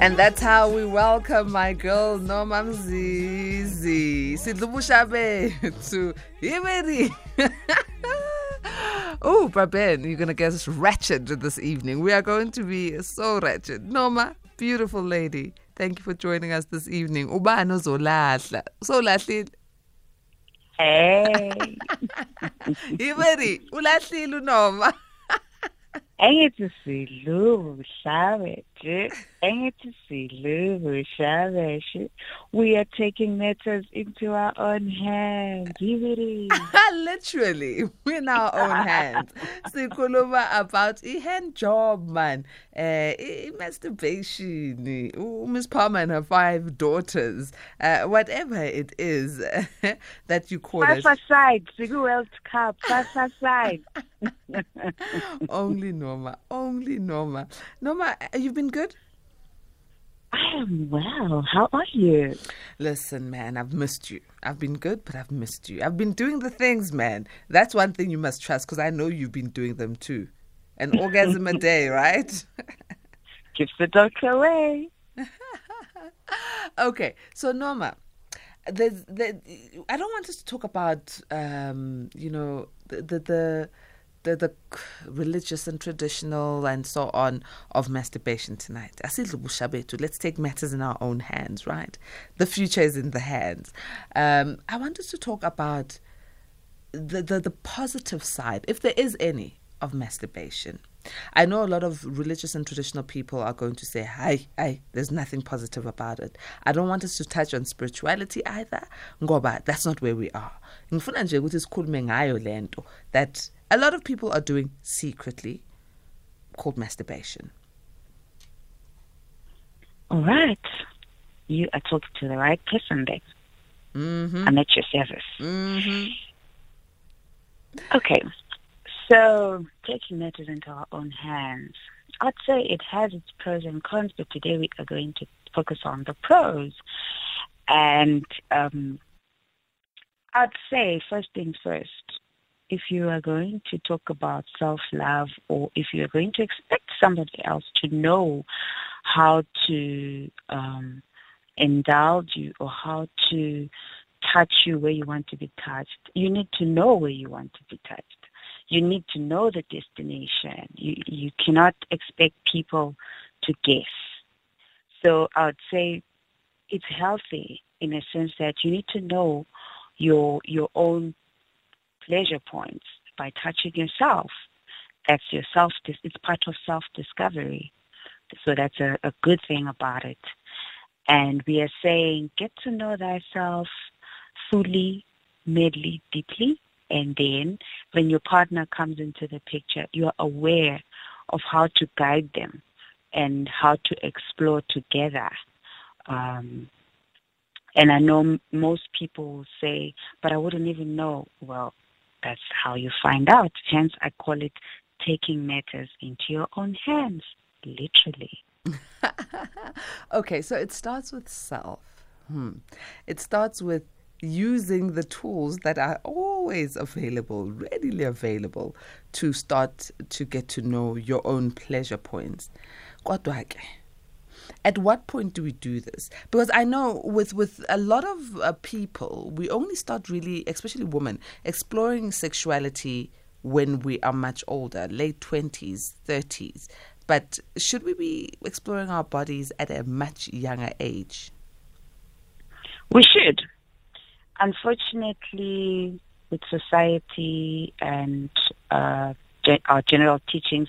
And that's how we welcome my girl Norma Mzizi. Sidlubushabe to Iberi. oh, Braben, you're going to get wretched this evening. We are going to be so wretched. Norma, beautiful lady. Thank you for joining us this evening. Ubani uzolahla. Solahlile. hey. Iberi ulahlile unoma? Angithi sidlu mhlabe nje. We are taking matters into our own hands. Give it in. Literally, we're in our own hands. Sikhuluma about a hand job, man. Uh, masturbation. Ooh, Miss Palmer and her five daughters. Uh, whatever it is that you call Five it. aside. World Cup. Five aside. only Norma. Only Norma. Norma, you've been good? I am well. How are you? Listen, man, I've missed you. I've been good, but I've missed you. I've been doing the things, man. That's one thing you must trust because I know you've been doing them too. An orgasm a day, right? Gives the dog away. okay, so Norma, there's, there, I don't want us to talk about, um, you know, the, the, the the, the religious and traditional and so on of masturbation tonight. Let's take matters in our own hands, right? The future is in the hands. Um, I wanted to talk about the, the, the positive side, if there is any, of masturbation. I know a lot of religious and traditional people are going to say, hi, hi, there's nothing positive about it. I don't want us to touch on spirituality either. Ngoba, that's not where we are. That a lot of people are doing secretly called masturbation. All right. You are talking to the right person there. Mm-hmm. I'm at your service. Mm-hmm. Okay. So, taking matters into our own hands. I'd say it has its pros and cons, but today we are going to focus on the pros. And um, I'd say, first things first, if you are going to talk about self love or if you are going to expect somebody else to know how to um, indulge you or how to touch you where you want to be touched, you need to know where you want to be touched. You need to know the destination. You you cannot expect people to guess. So I would say it's healthy in a sense that you need to know your your own pleasure points by touching yourself. That's your self. It's part of self discovery. So that's a, a good thing about it. And we are saying get to know thyself fully, medley, deeply, and then when your partner comes into the picture, you are aware of how to guide them and how to explore together. Um, and I know m- most people say, but I wouldn't even know. Well, that's how you find out. Hence, I call it taking matters into your own hands, literally. okay, so it starts with self. Hmm. It starts with using the tools that are always available, readily available, to start to get to know your own pleasure points. Kodwa At what point do we do this? Because I know with with a lot of uh, people, we only start really, especially women, exploring sexuality when we are much older, late twenties, thirties. But should we be exploring our bodies at a much younger age? We should. Unfortunately, with society and uh, our general teachings,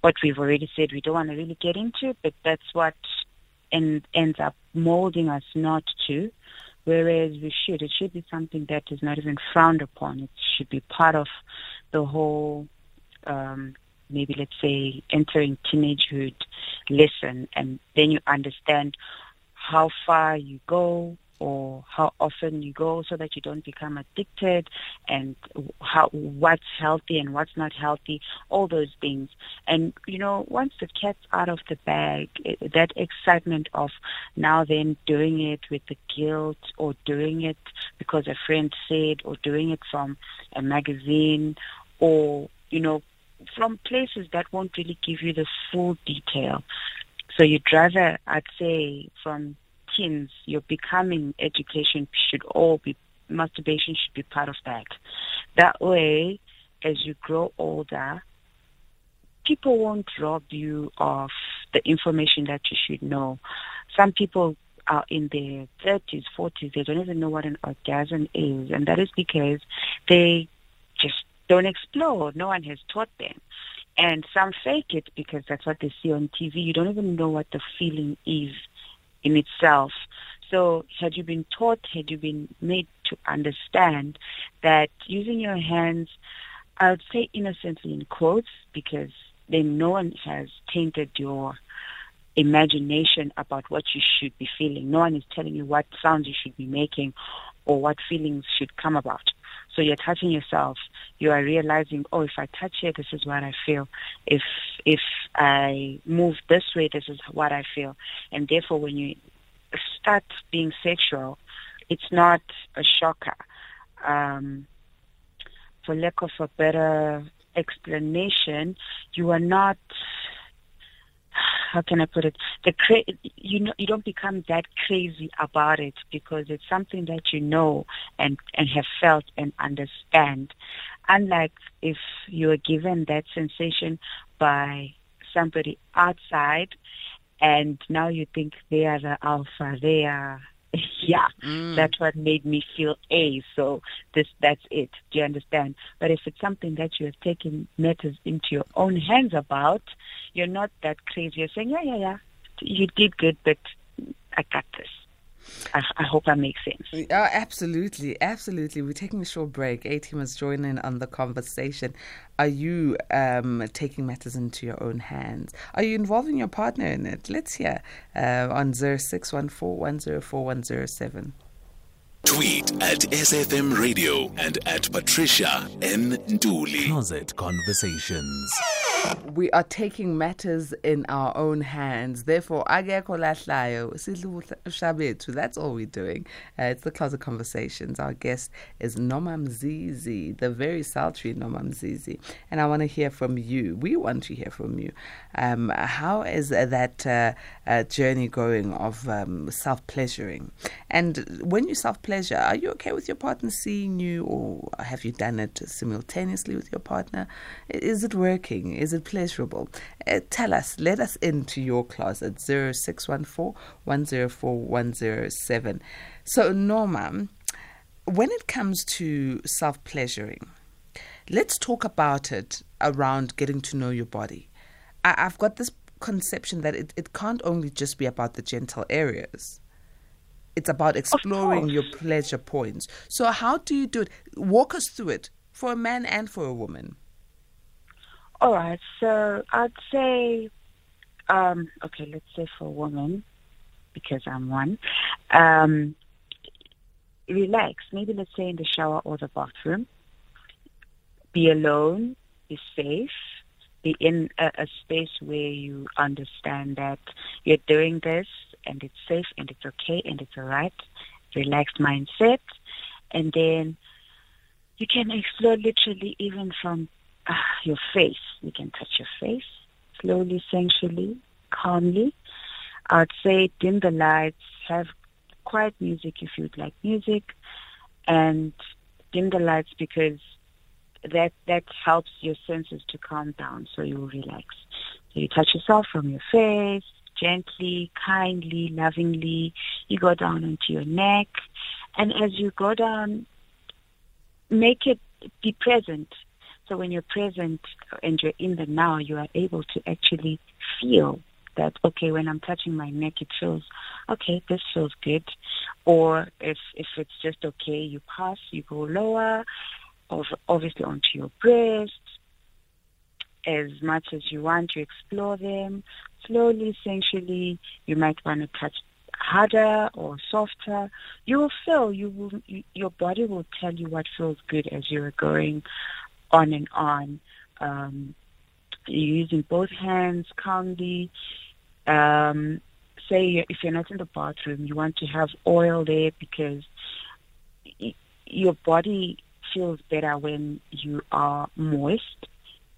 what we've already said we don't want to really get into, but that's what en- ends up molding us not to. Whereas we should, it should be something that is not even frowned upon. It should be part of the whole, um, maybe let's say, entering teenagehood lesson, and then you understand how far you go or how often you go so that you don't become addicted and how what's healthy and what's not healthy all those things and you know once the cat's out of the bag it, that excitement of now then doing it with the guilt or doing it because a friend said or doing it from a magazine or you know from places that won't really give you the full detail. So you'd rather, I'd say, from teens, your becoming education should all be, masturbation should be part of that. That way, as you grow older, people won't rob you of the information that you should know. Some people are in their 30s, 40s, they don't even know what an orgasm is. And that is because they just don't explore. No one has taught them. And some fake it because that's what they see on TV. You don't even know what the feeling is in itself. So had you been taught, had you been made to understand that using your hands, I would say innocently in quotes because then no one has tainted your imagination about what you should be feeling. No one is telling you what sounds you should be making or what feelings should come about. So you're touching yourself. You are realizing, oh, if I touch here, this is what I feel. If if I move this way, this is what I feel. And therefore, when you start being sexual, it's not a shocker. Um, for lack of a better explanation, you are not how can I put it? The cra- you know you don't become that crazy about it because it's something that you know and and have felt and understand. Unlike if you are given that sensation by somebody outside, and now you think they are the alpha, they are yeah, mm. that's what made me feel A. So this, that's it. Do you understand? But if it's something that you have taken matters into your own hands about, you're not that crazy. You're saying, yeah, yeah, yeah, you did good, but I got this. I, I, hope that makes sense. Oh, absolutely, absolutely. We're taking a short break. A team is joining on the conversation. Are you um, taking matters into your own hands? Are you involving your partner in it? Let's hear uh, on 0614 Tweet at SFM Radio and at Patricia N. Nduli. Closet Conversations we are taking matters in our own hands. Therefore, agekho lahlayo sidlu That's all we're doing. Uh, it's the Closet Conversations. Our guest is Norma Mzizi, the very sultry Norma Mzizi. And I want to hear from you. We want to hear from you. Um, how is that uh, uh, journey going of um, self-pleasuring? And when you self-pleasure, are you okay with your partner seeing you or have you done it simultaneously with your partner? Is it working? Is it pleasurable? Uh, tell us, let us into your closet 0614 104 107. So, Norma, when it comes to self pleasuring, let's talk about it around getting to know your body. I, have got this conception that it, it can't only just be about the genital areas. It's about exploring your pleasure points. So, how do you do it? Walk us through it for a man and for a woman. All right. So I'd say, um, okay, let's say for a woman, because I'm one, um, relax. Maybe let's say in the shower or the bathroom. Be alone. Be safe. Be in a, a space where you understand that you're doing this and it's safe and it's okay and it's all right. Relaxed mindset. And then you can explore literally even from uh, your face. You can touch your face slowly, sensually, calmly. I'd say dim the lights, have quiet music if you'd like music, and dim the lights because that that helps your senses to calm down, so you relax. So you touch yourself from your face, gently, kindly, lovingly. You go down onto your neck, and as you go down, make it be present so when you're present and you're in the now, you are able to actually feel that, okay, when I'm touching my neck, it feels, okay, this feels good. Or if, if it's just okay, you pass, you go lower, obviously onto your breast. As much as you want to explore them, slowly, sensually, you might want to touch harder or softer, you will feel you will you, your body will tell you what feels good as you are going on and on. Um, using both hands calmly. Um, say if you're not in the bathroom, you want to have oil there because your body feels better when you are moist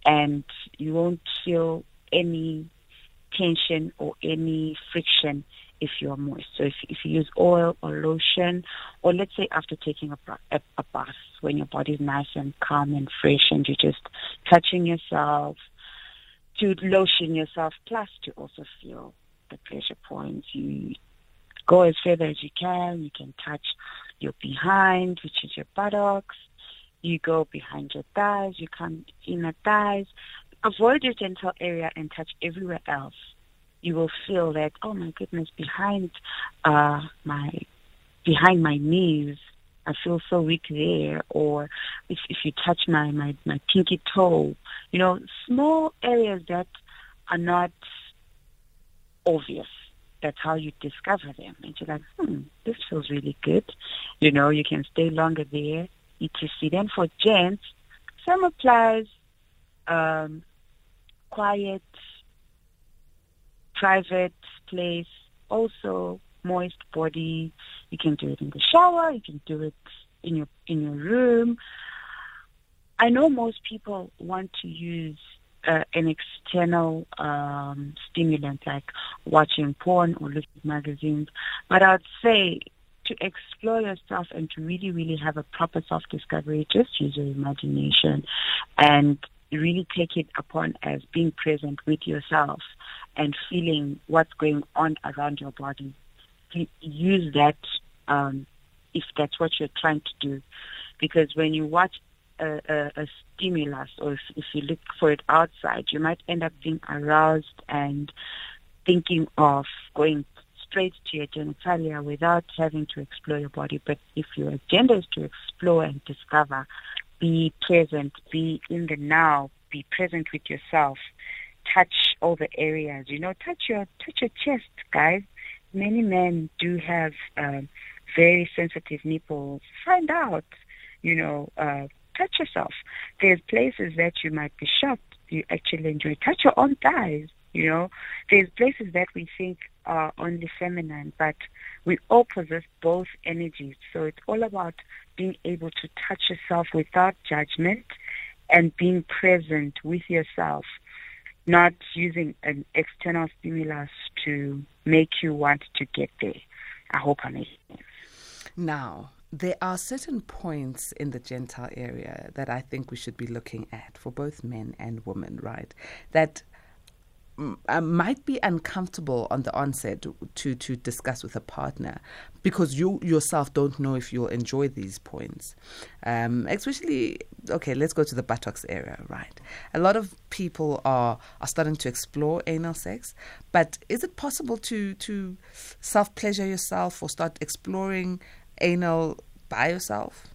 and you won't feel any tension or any friction if you're moist. So if, if you use oil or lotion, or let's say after taking a, a, a bath, when your body's nice and calm and fresh, and you're just touching yourself to lotion yourself, plus to also feel the pleasure points. You go as further as you can. You can touch your behind, which is your buttocks. You go behind your thighs. You come inner thighs. Avoid your genital area and touch everywhere else you will feel that, oh my goodness, behind uh, my behind my knees, I feel so weak there. Or if, if you touch my, my, my pinky toe, you know, small areas that are not obvious. That's how you discover them. And you're like, hmm, this feels really good. You know, you can stay longer there, etc. Then for gents, some applies um, quiet private place, also moist body. You can do it in the shower. You can do it in your in your room. I know most people want to use uh, an external um, stimulant like watching porn or looking at magazines, but I'd say to explore yourself and to really, really have a proper self-discovery, just use your imagination and really take it upon as being present with yourself and feeling what's going on around your body. Use that um, if that's what you're trying to do. Because when you watch a, a, a stimulus or if, if you look for it outside, you might end up being aroused and thinking of going straight to your genitalia without having to explore your body. But if your agenda is to explore and discover, be present, be in the now, be present with yourself, touch all the areas. You know, touch your touch your chest, guys. Many men do have uh, very sensitive nipples. Find out. You know, uh, touch yourself. There's places that you might be shocked you actually enjoy. Touch your own thighs. You know, there's places that we think are only feminine, but we all possess both energies. So it's all about being able to touch yourself without judgment and being present with yourself not using an external stimulus to make you want to get there. I hope I'm making sense. Now, there are certain points in the genital area that I think we should be looking at for both men and women, right? That uh, might be uncomfortable on the onset to to discuss with a partner because you yourself don't know if you'll enjoy these points. Um, especially, okay, let's go to the buttocks area, right? A lot of people are are starting to explore anal sex, but is it possible to to self pleasure yourself or start exploring anal by yourself?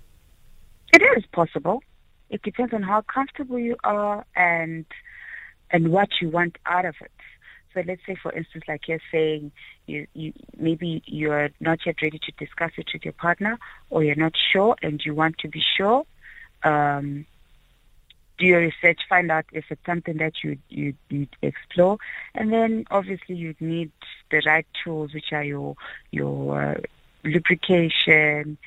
It is possible. It depends on how comfortable you are and and what you want out of it. So let's say, for instance, like you're saying, you, you maybe you're not yet ready to discuss it with your partner, or you're not sure and you want to be sure. Um, do your research, find out if it's something that you you you explore, and then obviously you'd need the right tools, which are your your uh, lubrication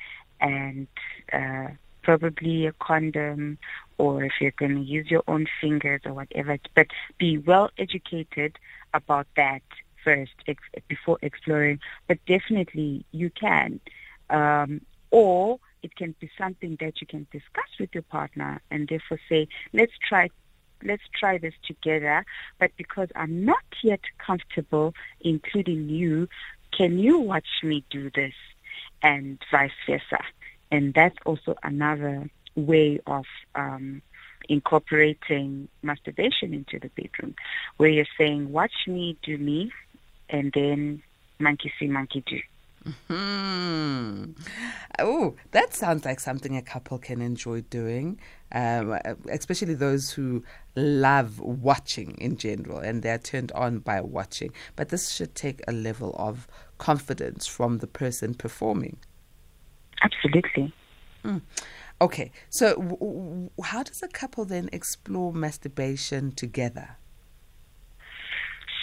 and uh, probably a condom or if you're going to use your own fingers or whatever. But be well educated about that first ex- before exploring. But definitely you can. Um, or it can be something that you can discuss with your partner and therefore say, let's try let's try this together. But because I'm not yet comfortable including you, can you watch me do this? And vice versa. And that's also another way of um, incorporating masturbation into the bedroom, where you're saying, watch me do me, and then monkey see, monkey do. Hmm. Oh, that sounds like something a couple can enjoy doing, um, especially those who love watching in general and they're turned on by watching. But this should take a level of confidence from the person performing. Absolutely. Mm. Okay, so w- w- how does a couple then explore masturbation together?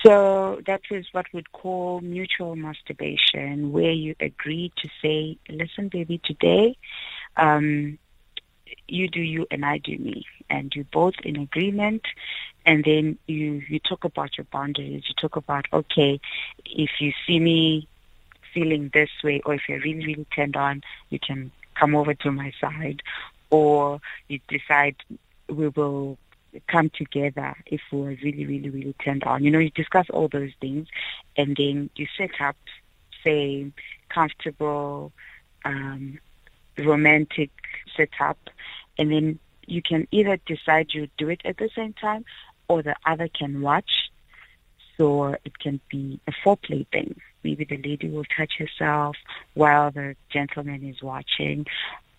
So that is what we'd call mutual masturbation, where you agree to say, "Listen, baby, today, um, you do you and I do me," and you're both in agreement and then you you talk about your boundaries you talk about okay if you see me feeling this way or if you're really really turned on you can come over to my side or you decide we will come together if we're really really really turned on you know you discuss all those things and then you set up say comfortable um romantic setup and then you can either decide you do it at the same time or the other can watch. So it can be a foreplay thing. Maybe the lady will touch herself while the gentleman is watching,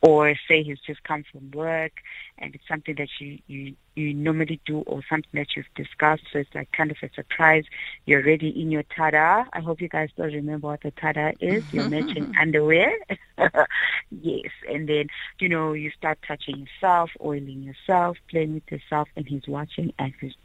or say he's just come from work and it's something that you, you, you normally do or something that you've discussed. So it's like kind of a surprise. You're already in your tada. I hope you guys still remember what the tada is. You're matching underwear. yes. And then, you know, you start touching yourself, oiling yourself, playing with yourself, and he's watching and he's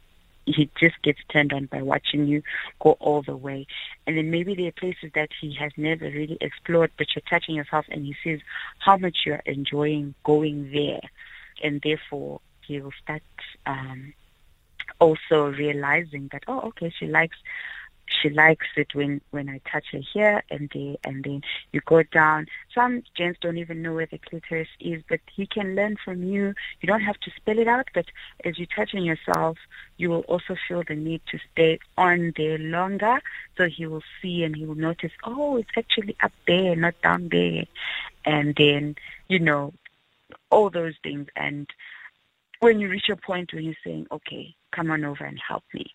he just gets turned on by watching you go all the way. And then maybe there are places that he has never really explored, but you're touching yourself and he sees how much you're enjoying going there. And therefore, he will start um, also realizing that, oh, okay, she likes she likes it when when I touch her here and there, and then you go down. Some gents don't even know where the clitoris is, but he can learn from you. You don't have to spell it out, but as you touch on yourself, you will also feel the need to stay on there longer. So he will see and he will notice, oh, it's actually up there, not down there, and then you know all those things and when you reach a point where you're saying, okay, come on over and help me,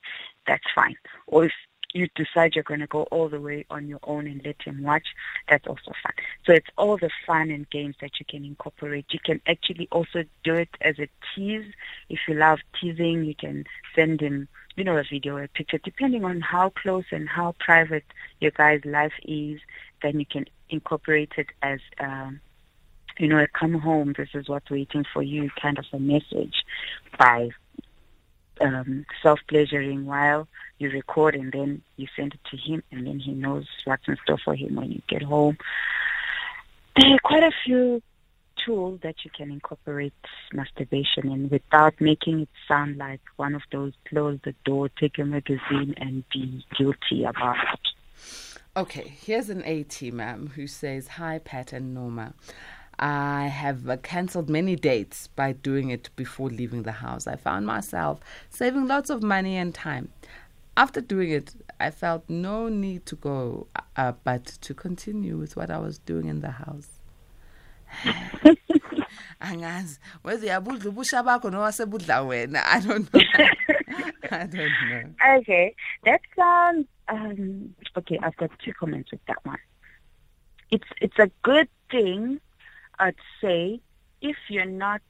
that's fine. Or if you decide you're going to go all the way on your own and let him watch, that's also fun. So it's all the fun and games that you can incorporate. You can actually also do it as a tease. If you love teasing, you can send him, you know, a video, a picture, depending on how close and how private your guy's life is. Then you can incorporate it as, um, you know, a come home. This is what's waiting for you, kind of a message by um, self pleasuring while you record and then you send it to him and then he knows what's in store for him when you get home. There are quite a few tools that you can incorporate masturbation in without making it sound like one of those close the door, take a magazine and be guilty about it. Okay, here's an AT ma'am who says, Hi, Pat and Norma. I have uh, cancelled many dates by doing it before leaving the house. I found myself saving lots of money and time. After doing it, I felt no need to go, uh, but to continue with what I was doing in the house. i don't know i don't know Okay, that sounds um, okay. I've got two comments with that one. It's it's a good thing, I'd say, if you're not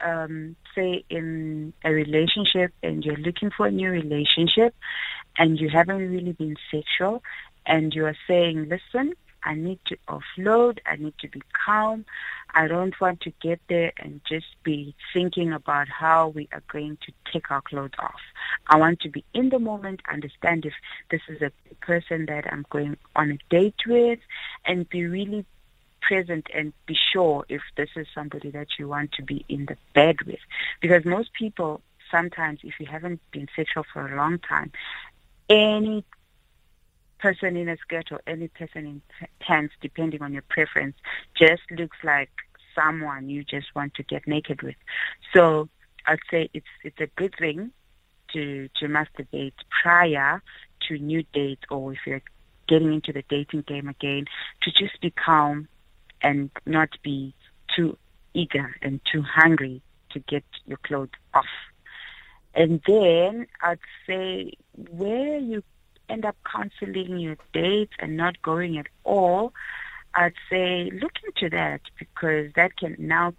um, say in a relationship and you're looking for a new relationship, and you haven't really been sexual, and you are saying, listen. I need to offload. I need to be calm. I don't want to get there and just be thinking about how we are going to take our clothes off. I want to be in the moment, understand if this is a person that I'm going on a date with, and be really present and be sure if this is somebody that you want to be in the bed with. Because most people, sometimes, if you haven't been sexual for a long time, any person in a skirt or any person in pants, depending on your preference, just looks like someone you just want to get naked with. So I'd say it's it's a good thing to to masturbate prior to new dates or if you're getting into the dating game again, to just be calm and not be too eager and too hungry to get your clothes off. And then I'd say where you end up canceling your dates and not going at all, I'd say look into that because that can now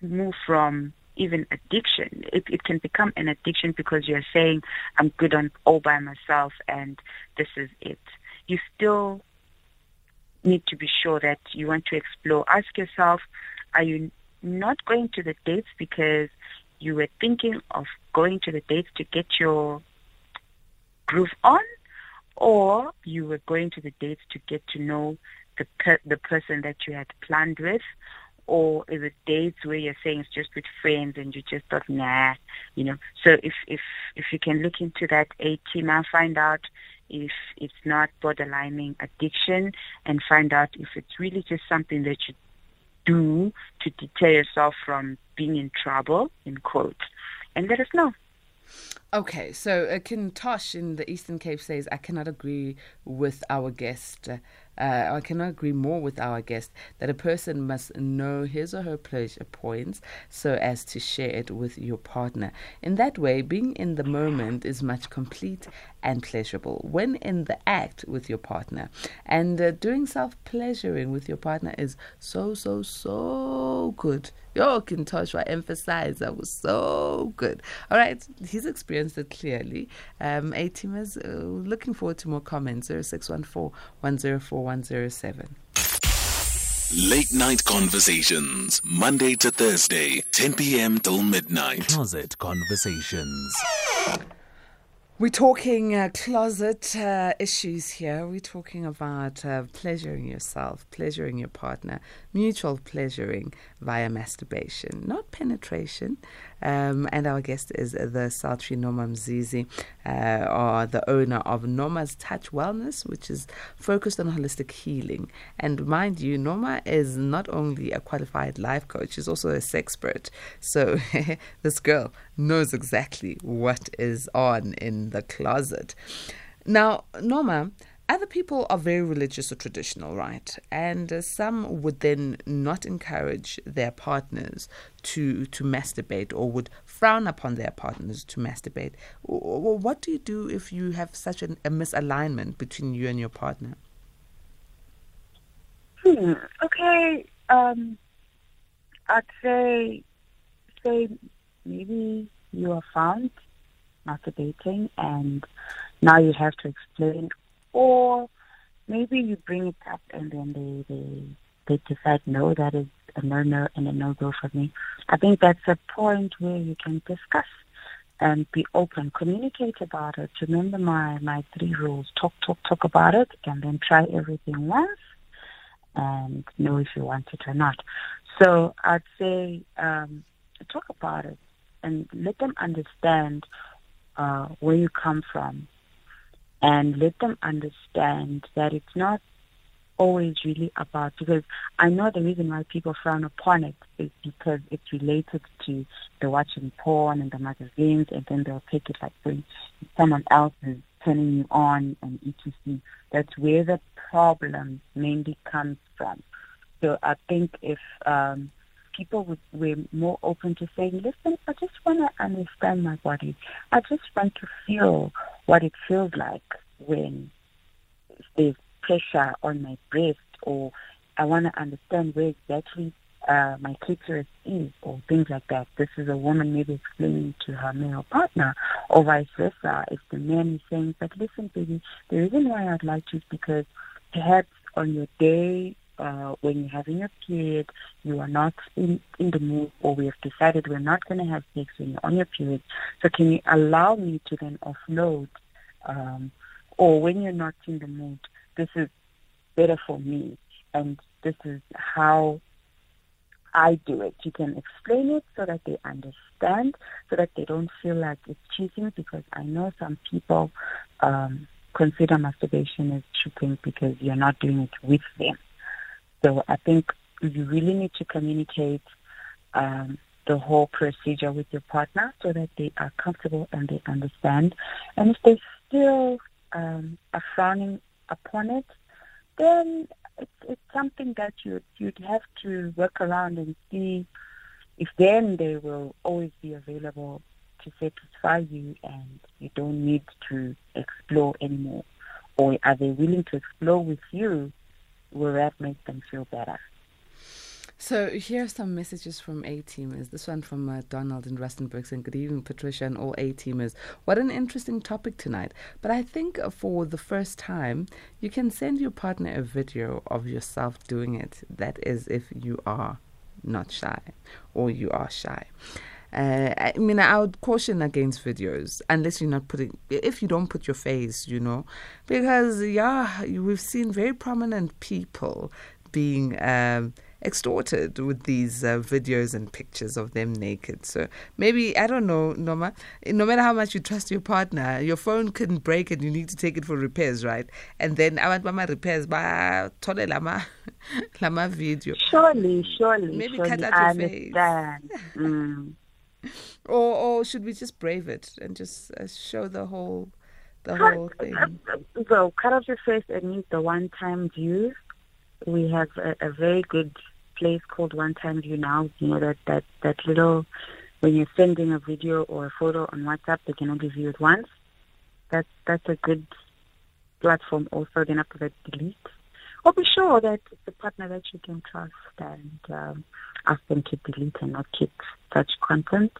move from even addiction. It, it can become an addiction because you're saying, I'm good on all by myself and this is it. You still need to be sure that you want to explore. Ask yourself, are you not going to the dates because you were thinking of going to the dates to get your groove on, or you were going to the dates to get to know the per- the person that you had planned with, or is it dates where you're saying it's just with friends and you just thought nah, you know? So if if if you can look into that A and find out if it's not borderlining addiction and find out if it's really just something that you do to deter yourself from being in trouble, in quotes, and let us know. Okay, so uh, Kintosh in the Eastern Cape says, I cannot agree with our guest. Uh, uh, I cannot agree more with our guest that a person must know his or her pleasure points so as to share it with your partner. In that way, being in the moment is much complete and pleasurable when in the act with your partner. And uh, doing self pleasuring with your partner is so, so, so good. Yo, Kintosh, I emphasize that was so good. All right, he's experienced it clearly. Um, A teamers, uh, looking forward to more comments 0614 104 107. Late Night Conversations, Monday to Thursday, 10 p.m. till midnight. Closet Conversations. We're talking uh, closet uh, issues here. We're talking about uh, pleasuring yourself, pleasuring your partner, mutual pleasuring via masturbation, not penetration. Um, and our guest is the sultry Norma Mzizi, uh, or the owner of Noma's Touch Wellness, which is focused on holistic healing. And mind you, Norma is not only a qualified life coach, she's also a sexpert. So this girl knows exactly what is on in the closet. Now, Norma, other people are very religious or traditional, right? And uh, some would then not encourage their partners to to masturbate or would frown upon their partners to masturbate. Well, what do you do if you have such an, a misalignment between you and your partner? Hmm. Okay. Um, I'd say, say maybe you are found masturbating, and now you have to explain or maybe you bring it up and then they they they decide no, that is a no no and a no go for me. I think that's a point where you can discuss and be open, communicate about it. Remember my my three rules: talk, talk, talk about it, and then try everything once, and know if you want it or not. So I'd say um, talk about it and let them understand uh, where you come from and let them understand that it's not always really about because I know the reason why people frown upon it is because it's related to the watching porn and the magazines and then they'll take it like when someone else is turning you on and etc. That's where the problem mainly comes from. So I think if um, people would, were more open to saying, listen, I just want to understand my body. I just want to feel what it feels like when there's pressure on my breast or I want to understand where exactly uh, my clitoris is or things like that. This is a woman maybe explaining to her male partner or vice versa. If the man is saying, but listen, baby, the reason why I'd like to is because perhaps on your day uh, when you're having your period, you are not in, in the mood, or we have decided we're not going to have sex when you're on your period. So can you allow me to then offload, um, or when you're not in the mood, this is better for me, and this is how I do it. You can explain it so that they understand, so that they don't feel like it's cheating. Because I know some people um, consider masturbation as cheating because you're not doing it with them. So I think you really need to communicate um, the whole procedure with your partner so that they are comfortable and they understand. And if they still um, are frowning upon it, then it's, it's something that you'd, you'd have to work around and see if then they will always be available to satisfy you and you don't need to explore anymore. Or are they willing to explore with you will that make them feel better? So here are some messages from A teamers. This one from uh, Donald in Rustenburg saying, Good evening, Patricia and all A teamers. What an interesting topic tonight. But I think for the first time, you can send your partner a video of yourself doing it. That is, if you are not shy or you are shy. Uh, I mean, I would caution against videos unless you're not putting, if you don't put your face, you know, because yeah, we've seen very prominent people being um, extorted with these uh, videos and pictures of them naked. So maybe I don't know, Norma. No matter how much you trust your partner, your phone can break and you need to take it for repairs, right? And then I want mama repairs ba tole lama lama video. Surely, surely, Maybe surely, cut out I your face. understand. Mm. Or or should we just brave it and just uh, show the whole the whole thing? Well, cut off your face and use the one-time view. We have a, a very good place called One Time View now. You know that that that little when you're sending a video or a photo on WhatsApp, they can only view it once. That's that's a good platform. Also, then after that, delete. Or be sure that it's a partner that you can trust and um, ask them to delete and not keep such content.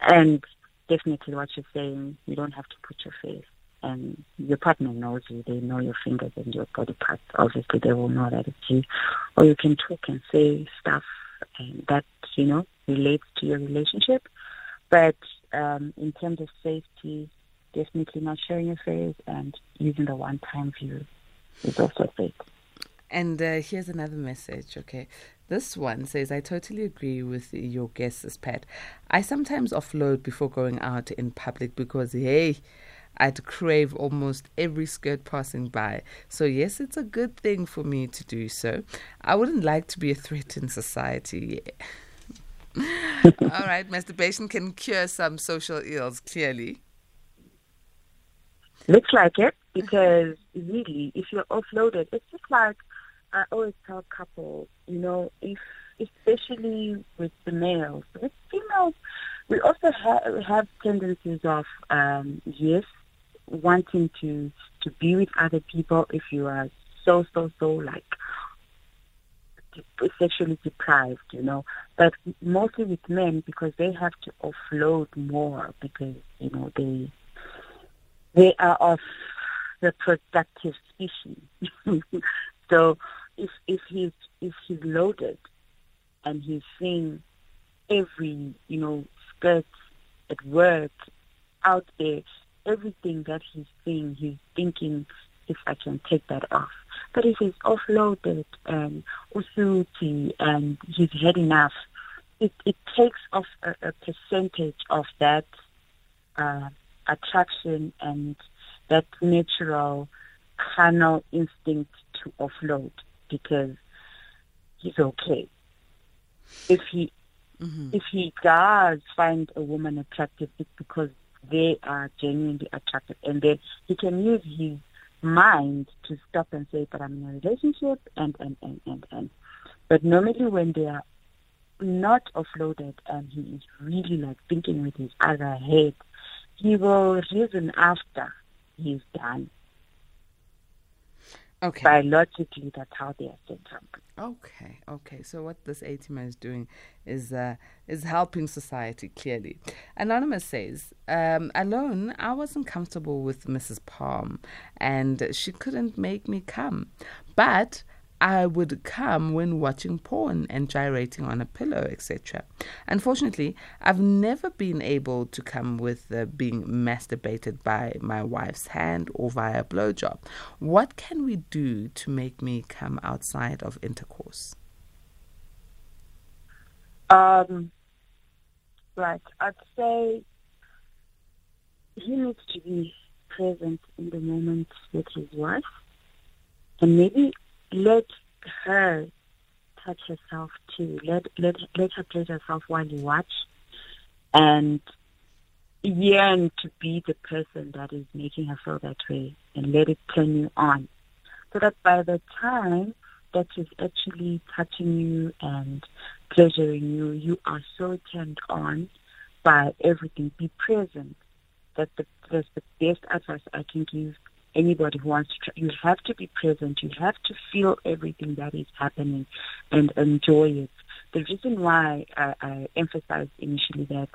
And definitely what you're saying, you don't have to put your face. And your partner knows you. They know your fingers and your body parts. Obviously, they will know that it's you. Or you can talk and say stuff and that, you know, relates to your relationship. But um, in terms of safety, definitely not sharing your face and using the one-time view is also fake. And uh, here's another message, okay? This one says, I totally agree with your guesses, Pat. I sometimes offload before going out in public because, hey, I'd crave almost every skirt passing by. So, yes, it's a good thing for me to do so. I wouldn't like to be a threat in society. Yeah. All right, masturbation can cure some social ills, clearly. Looks like it because really, if you're offloaded, it's just like I always tell couples, you know, if especially with the males, with females, we also ha- have tendencies of um, yes, wanting to to be with other people if you are so so so like sexually deprived, you know. But mostly with men because they have to offload more because you know they they are of the productive species. so if if he's if he's loaded and he's seeing every you know skirt at work out there, everything that he's seeing, he's thinking if I can take that off. But if he's offloaded and usuti and he's had enough, it, it takes off a, a percentage of that uh, attraction and that natural carnal instinct to offload because he's okay. If he Mm-hmm. if he does find a woman attractive, it's because they are genuinely attractive, and then he can use his mind to stop and say, "But I'm in a relationship," and and and and and. But normally, when they are not offloaded and he is really like thinking with his other head, he will reason after he's done. Okay. Biologically, that's how they are set up. Okay, okay. So what this ATMA is doing is uh, is helping society clearly. Anonymous says, um, alone, I wasn't comfortable with Mrs. Palm, and she couldn't make me come, but I would come when watching porn and gyrating on a pillow, etc. Unfortunately, I've never been able to come with uh, being masturbated by my wife's hand or via blowjob. What can we do to make me come outside of intercourse? Um, right. I'd say he needs to be present in the moment with his wife and maybe let her touch herself too. Let let let her play herself while you watch and yearn to be the person that is making her feel that way and let it turn you on. So that by the time that is actually touching you and pleasuring you, you are so turned on by everything. Be present. That's the, that's the best advice I can give anybody who wants to try. You have to be present. You have to feel everything that is happening and enjoy it. The reason why I, I emphasized initially that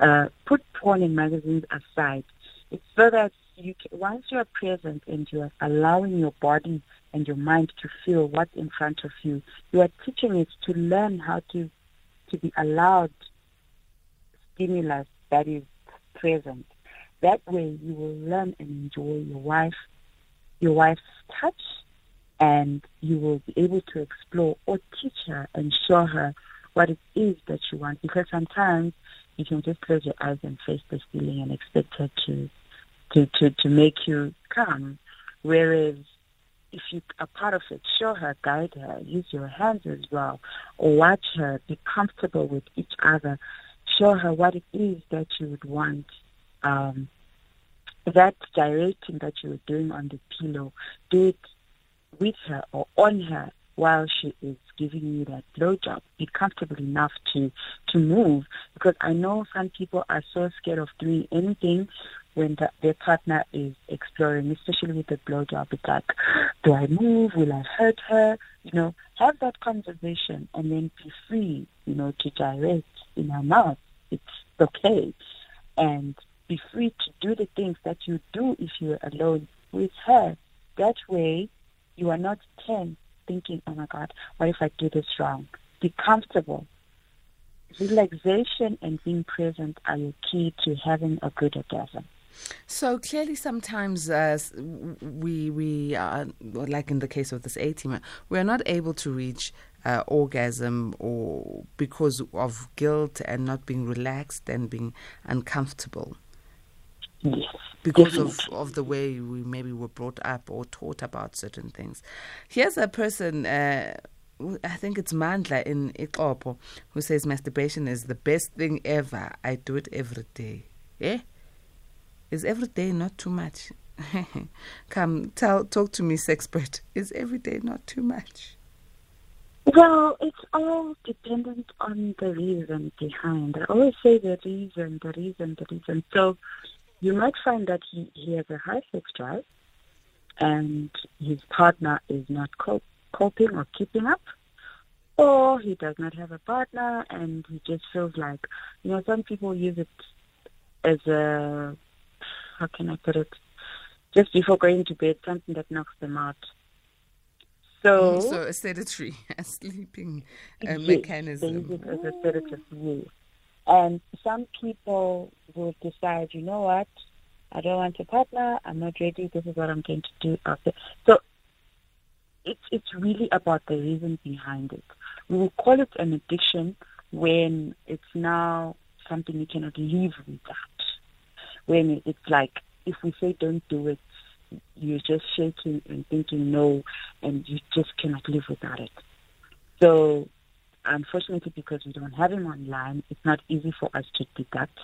uh, put porn and magazines aside, it's so that you can, once you are present and you are allowing your body and your mind to feel what's in front of you, you are teaching it to learn how to to be allowed stimulus that is present. That way you will learn and enjoy your wife, your wife's touch, and you will be able to explore or teach her and show her what it is that you want. Because sometimes you can just close your eyes and face this feeling and expect her to to to, to make you come. Whereas if you are part of it, show her, guide her, use your hands as well, or watch her, be comfortable with each other, show her what it is that you would want. Um, that gyrating that you were doing on the pillow, do it with her or on her while she is giving you that blowjob. Be comfortable enough to to move because I know some people are so scared of doing anything when the, their partner is exploring, especially with the blowjob. It's like, do I move? Will I hurt her? You know, have that conversation and then be free, you know, to direct in her mouth. It's okay. And be free to do the things that you do if you're alone with her. That way, you are not tense thinking, oh my God, what if I do this wrong? Be comfortable. Relaxation and being present are your key to having a good orgasm. So clearly, sometimes uh, we we are like in the case of this A team, we are not able to reach uh, orgasm or because of guilt and not being relaxed and being uncomfortable. Yes, because of, of the way we maybe were brought up or taught about certain things. Here's a person. Uh, I think it's Mandla in Ixopo who says masturbation is the best thing ever. I do it every day. Eh? Is every day not too much? Come, tell, talk to me, sexpert. Is every day not too much? Well, it's all dependent on the reason behind. I always say the reason, the reason, the reason. So you might find that he, he has a high sex drive and his partner is not coping or keeping up, or he does not have a partner and he just feels like, you know, some people use it as a, how can I put it, just before going to bed, something that knocks them out. So, so a sedatory, a sleeping uh, yes, mechanism. They use it as a sedative, yes. And some people will decide, you know what, I don't want a partner, I'm not ready, this is what I'm going to do after. So it's it's really about the reason behind it. We will call it an addiction when it's now something you cannot live without. When it's like if we say don't do it, you're just shaking and thinking no, and you just cannot live without it. So unfortunately, because we don't have him online, it's not easy for us to deduct.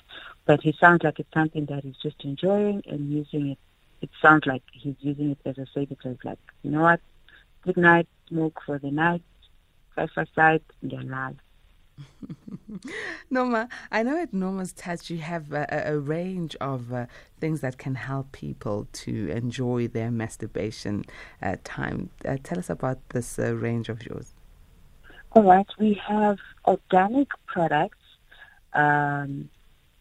But he sounds like it's something that he's just enjoying and using it. It sounds like he's using it as a savior. like, you know what? Good night, smoke for the night, five sight, your life. Norma, I know at Norma's Touch you have a, a range of uh, things that can help people to enjoy their masturbation uh, time. Uh, tell us about this uh, range of yours. All right, we have organic products um,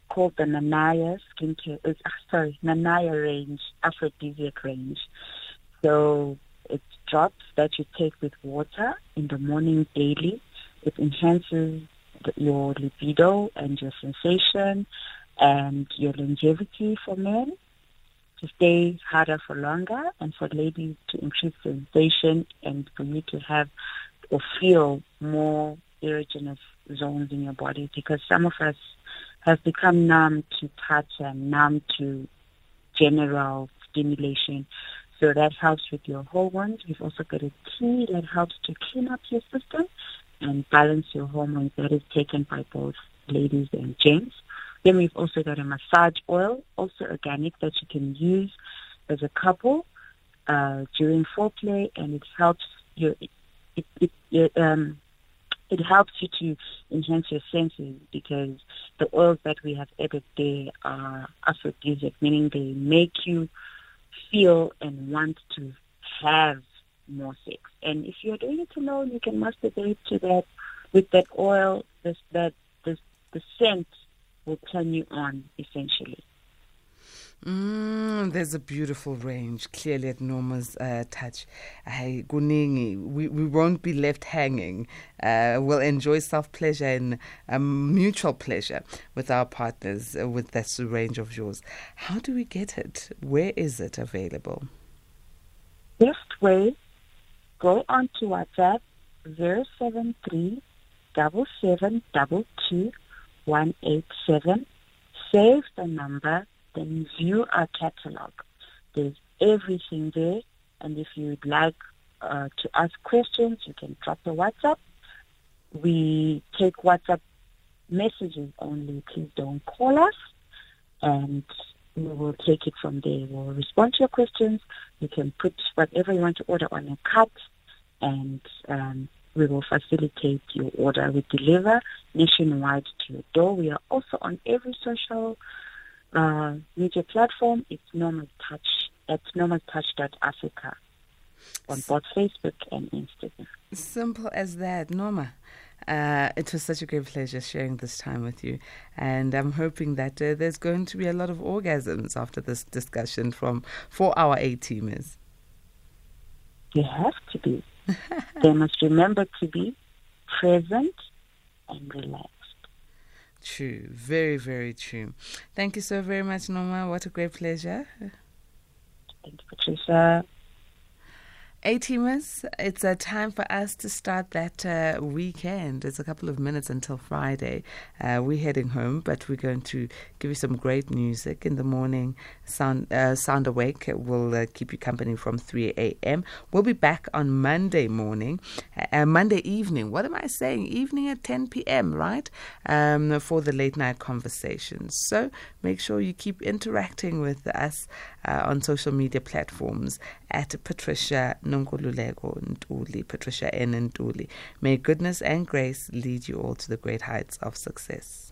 called the Nanaya skincare. Uh, sorry, Nanaya range, aphrodisiac range. So it's drops that you take with water in the morning daily. It enhances the, your libido and your sensation and your longevity for men to stay harder for longer and for ladies to increase sensation and for you to have or feel more erogenous zones in your body because some of us have become numb to touch and numb to general stimulation. So that helps with your hormones. We've also got a tea that helps to clean up your system and balance your hormones that is taken by both ladies and gents. Then we've also got a massage oil, also organic, that you can use as a couple uh, during foreplay, and it helps your it, it, it um, it helps you to enhance your senses because the oils that we have added there are aphrodisiac, meaning they make you feel and want to have more sex. And if you're doing it alone, you can masturbate to that with that oil. This that this the scent will turn you on essentially. Mm, there's a beautiful range, clearly at Norma's uh, touch. Hey, we, we won't be left hanging. Uh, we'll enjoy self pleasure and um, mutual pleasure with our partners uh, with this range of yours. How do we get it? Where is it available? Best way go on to WhatsApp 073 187. Save the number, then view our catalog. There's everything there. And if you'd like uh, to ask questions, you can drop a WhatsApp. We take WhatsApp messages only. Please don't call us. And we will take it from there. We'll respond to your questions. You can put whatever you want to order on a cart, and um, we will facilitate your order. We deliver nationwide to your door. We are also on every social uh, media platform. It's Normal Touch at normaltouch.africa on both Facebook and Instagram. Simple as that, Norma. Uh, it was such a great pleasure sharing this time with you. And I'm hoping that uh, there's going to be a lot of orgasms after this discussion from for our A teamers. They have to be. they must remember to be present and relaxed. True. Very, very true. Thank you so very much, Norma. What a great pleasure. Thank you, Patricia. A teamers, it's a time for us to start that uh, weekend. It's a couple of minutes until Friday. Uh, we're heading home, but we're going to give you some great music in the morning. Sound uh, Sound Awake will uh, keep you company from 3 a.m. We'll be back on Monday morning, uh, Monday evening. What am I saying? Evening at 10 p.m. Right um, for the late night conversations. So make sure you keep interacting with us uh, on social media platforms at Patricia Nonkululeko Ntuli, Patricia N. Ntuli. May goodness and grace lead you all to the great heights of success.